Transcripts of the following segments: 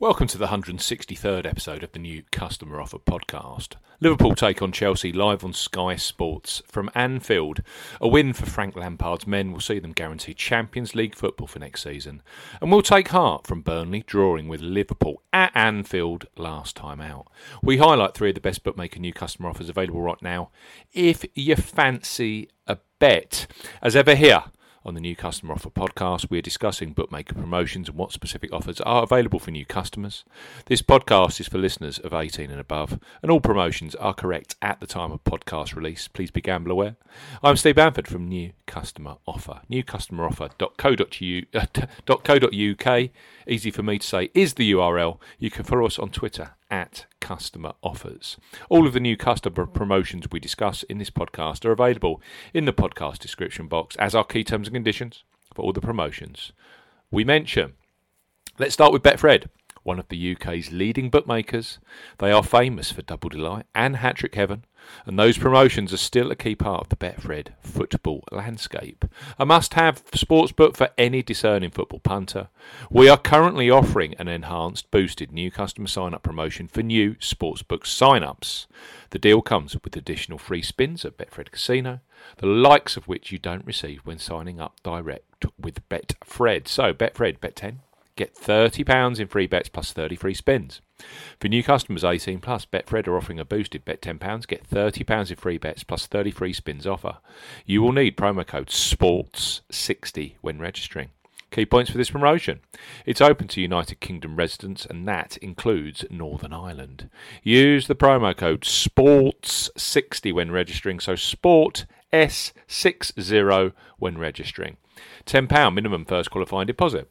Welcome to the 163rd episode of the new Customer Offer podcast. Liverpool take on Chelsea live on Sky Sports from Anfield. A win for Frank Lampard's men will see them guarantee Champions League football for next season. And we'll take heart from Burnley drawing with Liverpool at Anfield last time out. We highlight three of the best bookmaker new customer offers available right now. If you fancy a bet, as ever here on the New Customer Offer podcast, we are discussing bookmaker promotions and what specific offers are available for new customers. This podcast is for listeners of 18 and above, and all promotions are correct at the time of podcast release. Please be gamble aware. I'm Steve Bamford from New Customer Offer. Newcustomeroffer.co.uk. Uh, Easy for me to say is the URL. You can follow us on Twitter at customer offers. All of the new customer promotions we discuss in this podcast are available in the podcast description box as are key terms and conditions for all the promotions we mention. Let's start with Betfred one of the UK's leading bookmakers. They are famous for Double Delight and Hat Trick Heaven, and those promotions are still a key part of the Betfred football landscape. A must have sportsbook for any discerning football punter. We are currently offering an enhanced, boosted new customer sign up promotion for new sportsbook sign ups. The deal comes with additional free spins at Betfred Casino, the likes of which you don't receive when signing up direct with Betfred. So, Betfred, Bet 10, Get £30 in free bets plus 30 free spins. For new customers 18 plus, Betfred are offering a boosted bet £10, get £30 in free bets plus 30 free spins offer. You will need promo code SPORTS60 when registering. Key points for this promotion. It's open to United Kingdom residents and that includes Northern Ireland. Use the promo code SPORTS60 when registering, so SPORT S60 when registering. £10 minimum first qualifying deposit.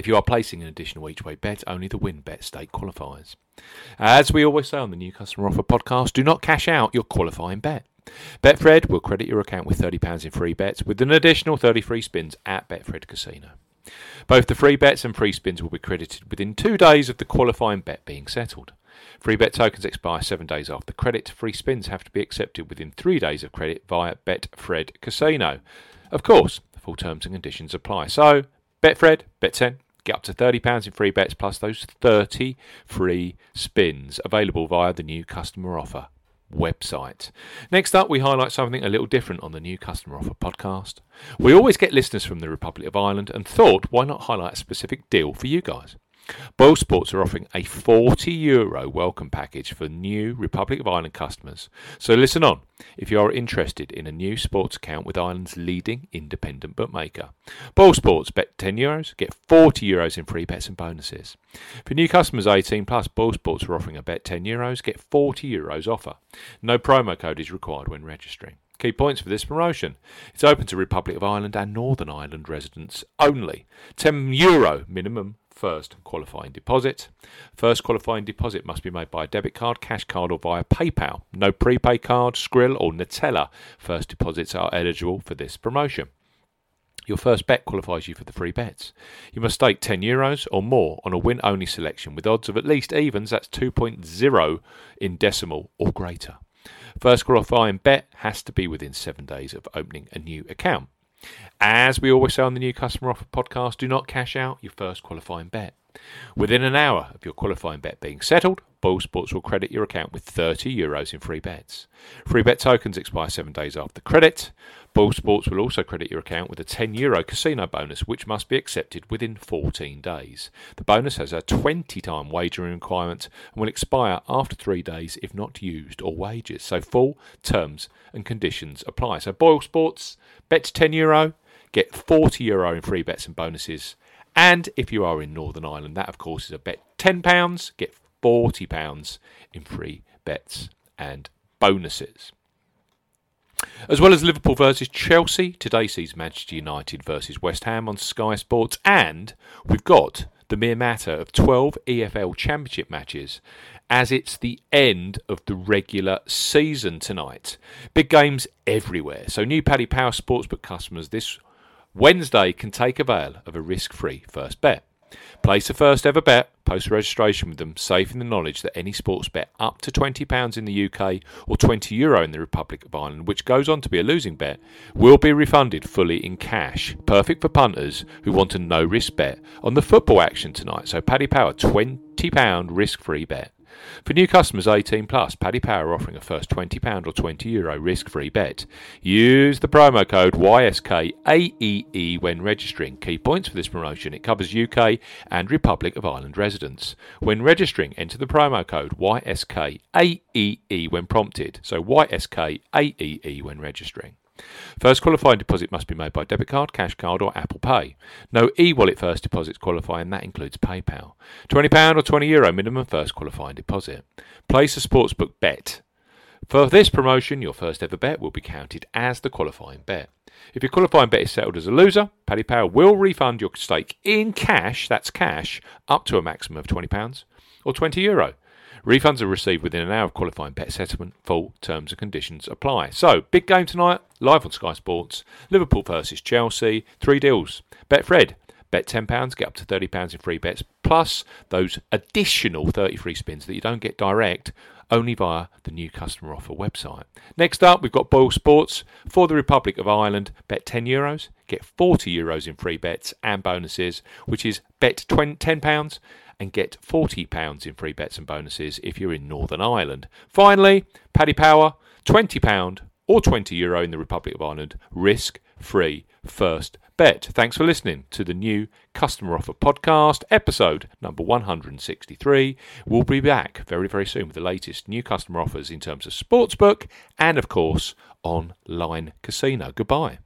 If you are placing an additional each way bet, only the win bet stake qualifies. As we always say on the New Customer Offer podcast, do not cash out your qualifying bet. Betfred will credit your account with £30 in free bets with an additional 30 free spins at Betfred Casino. Both the free bets and free spins will be credited within two days of the qualifying bet being settled. Free bet tokens expire seven days after credit. Free spins have to be accepted within three days of credit via Betfred Casino. Of course, the full terms and conditions apply. So, Betfred, Bet10, Get up to £30 in free bets plus those 30 free spins available via the new customer offer website. Next up, we highlight something a little different on the new customer offer podcast. We always get listeners from the Republic of Ireland and thought, why not highlight a specific deal for you guys? Boyle Sports are offering a 40 euro welcome package for new Republic of Ireland customers. So listen on if you are interested in a new sports account with Ireland's leading independent bookmaker. Boyle Sports bet 10 euros, get 40 euros in free bets and bonuses. For new customers 18 plus, Boyle Sports are offering a bet 10 euros, get 40 euros offer. No promo code is required when registering. Key points for this promotion. It's open to Republic of Ireland and Northern Ireland residents only. 10 euro minimum first qualifying deposit. First qualifying deposit must be made by a debit card, cash card, or via PayPal. No prepaid card, Skrill, or Neteller first deposits are eligible for this promotion. Your first bet qualifies you for the free bets. You must stake 10 euros or more on a win only selection with odds of at least evens, that's 2.0 in decimal or greater. First qualifying bet has to be within seven days of opening a new account. As we always say on the New Customer Offer podcast, do not cash out your first qualifying bet. Within an hour of your qualifying bet being settled, Boyle Sports will credit your account with 30 euros in free bets. Free bet tokens expire seven days after credit. Boyle Sports will also credit your account with a 10 euro casino bonus, which must be accepted within 14 days. The bonus has a 20 time wagering requirement and will expire after three days if not used or wagered. So full terms and conditions apply. So Boyle Sports, bet 10 euro, get 40 euro in free bets and bonuses. And if you are in Northern Ireland, that of course is a bet £10, get £40 in free bets and bonuses. As well as Liverpool versus Chelsea, today sees Manchester United versus West Ham on Sky Sports, and we've got the mere matter of 12 EFL Championship matches as it's the end of the regular season tonight. Big games everywhere. So, new Paddy Power Sportsbook customers this Wednesday can take avail of a risk free first bet. Place a first ever bet, post registration with them, safe in the knowledge that any sports bet up to £20 in the UK or €20 Euro in the Republic of Ireland, which goes on to be a losing bet, will be refunded fully in cash. Perfect for punters who want a no risk bet on the football action tonight. So, Paddy Power, £20 risk free bet. For new customers 18 plus, Paddy Power offering a first £20 or €20 Euro risk-free bet. Use the promo code YSKAEE when registering. Key points for this promotion, it covers UK and Republic of Ireland residents. When registering, enter the promo code YSKAEE when prompted. So YSKAEE when registering. First qualifying deposit must be made by debit card, cash card, or Apple Pay. No e wallet first deposits qualify, and that includes PayPal. £20 or €20 Euro minimum first qualifying deposit. Place a sportsbook bet. For this promotion, your first ever bet will be counted as the qualifying bet. If your qualifying bet is settled as a loser, Paddy Power will refund your stake in cash, that's cash, up to a maximum of £20 or €20 Euro. Refunds are received within an hour of qualifying bet settlement. Full terms and conditions apply. So, big game tonight, live on Sky Sports. Liverpool versus Chelsea. Three deals. Betfred. Bet £10, get up to £30 in free bets, plus those additional 30 free spins that you don't get direct only via the new customer offer website. Next up, we've got Boyle Sports for the Republic of Ireland. Bet 10 euros, get 40 euros in free bets and bonuses, which is bet 20, 10 pounds and get £40 in free bets and bonuses if you're in Northern Ireland. Finally, Paddy Power, £20 or €20 Euro in the Republic of Ireland, risk free first bet. Thanks for listening to the new Customer Offer Podcast, episode number 163. We'll be back very, very soon with the latest new customer offers in terms of sportsbook and, of course, online casino. Goodbye.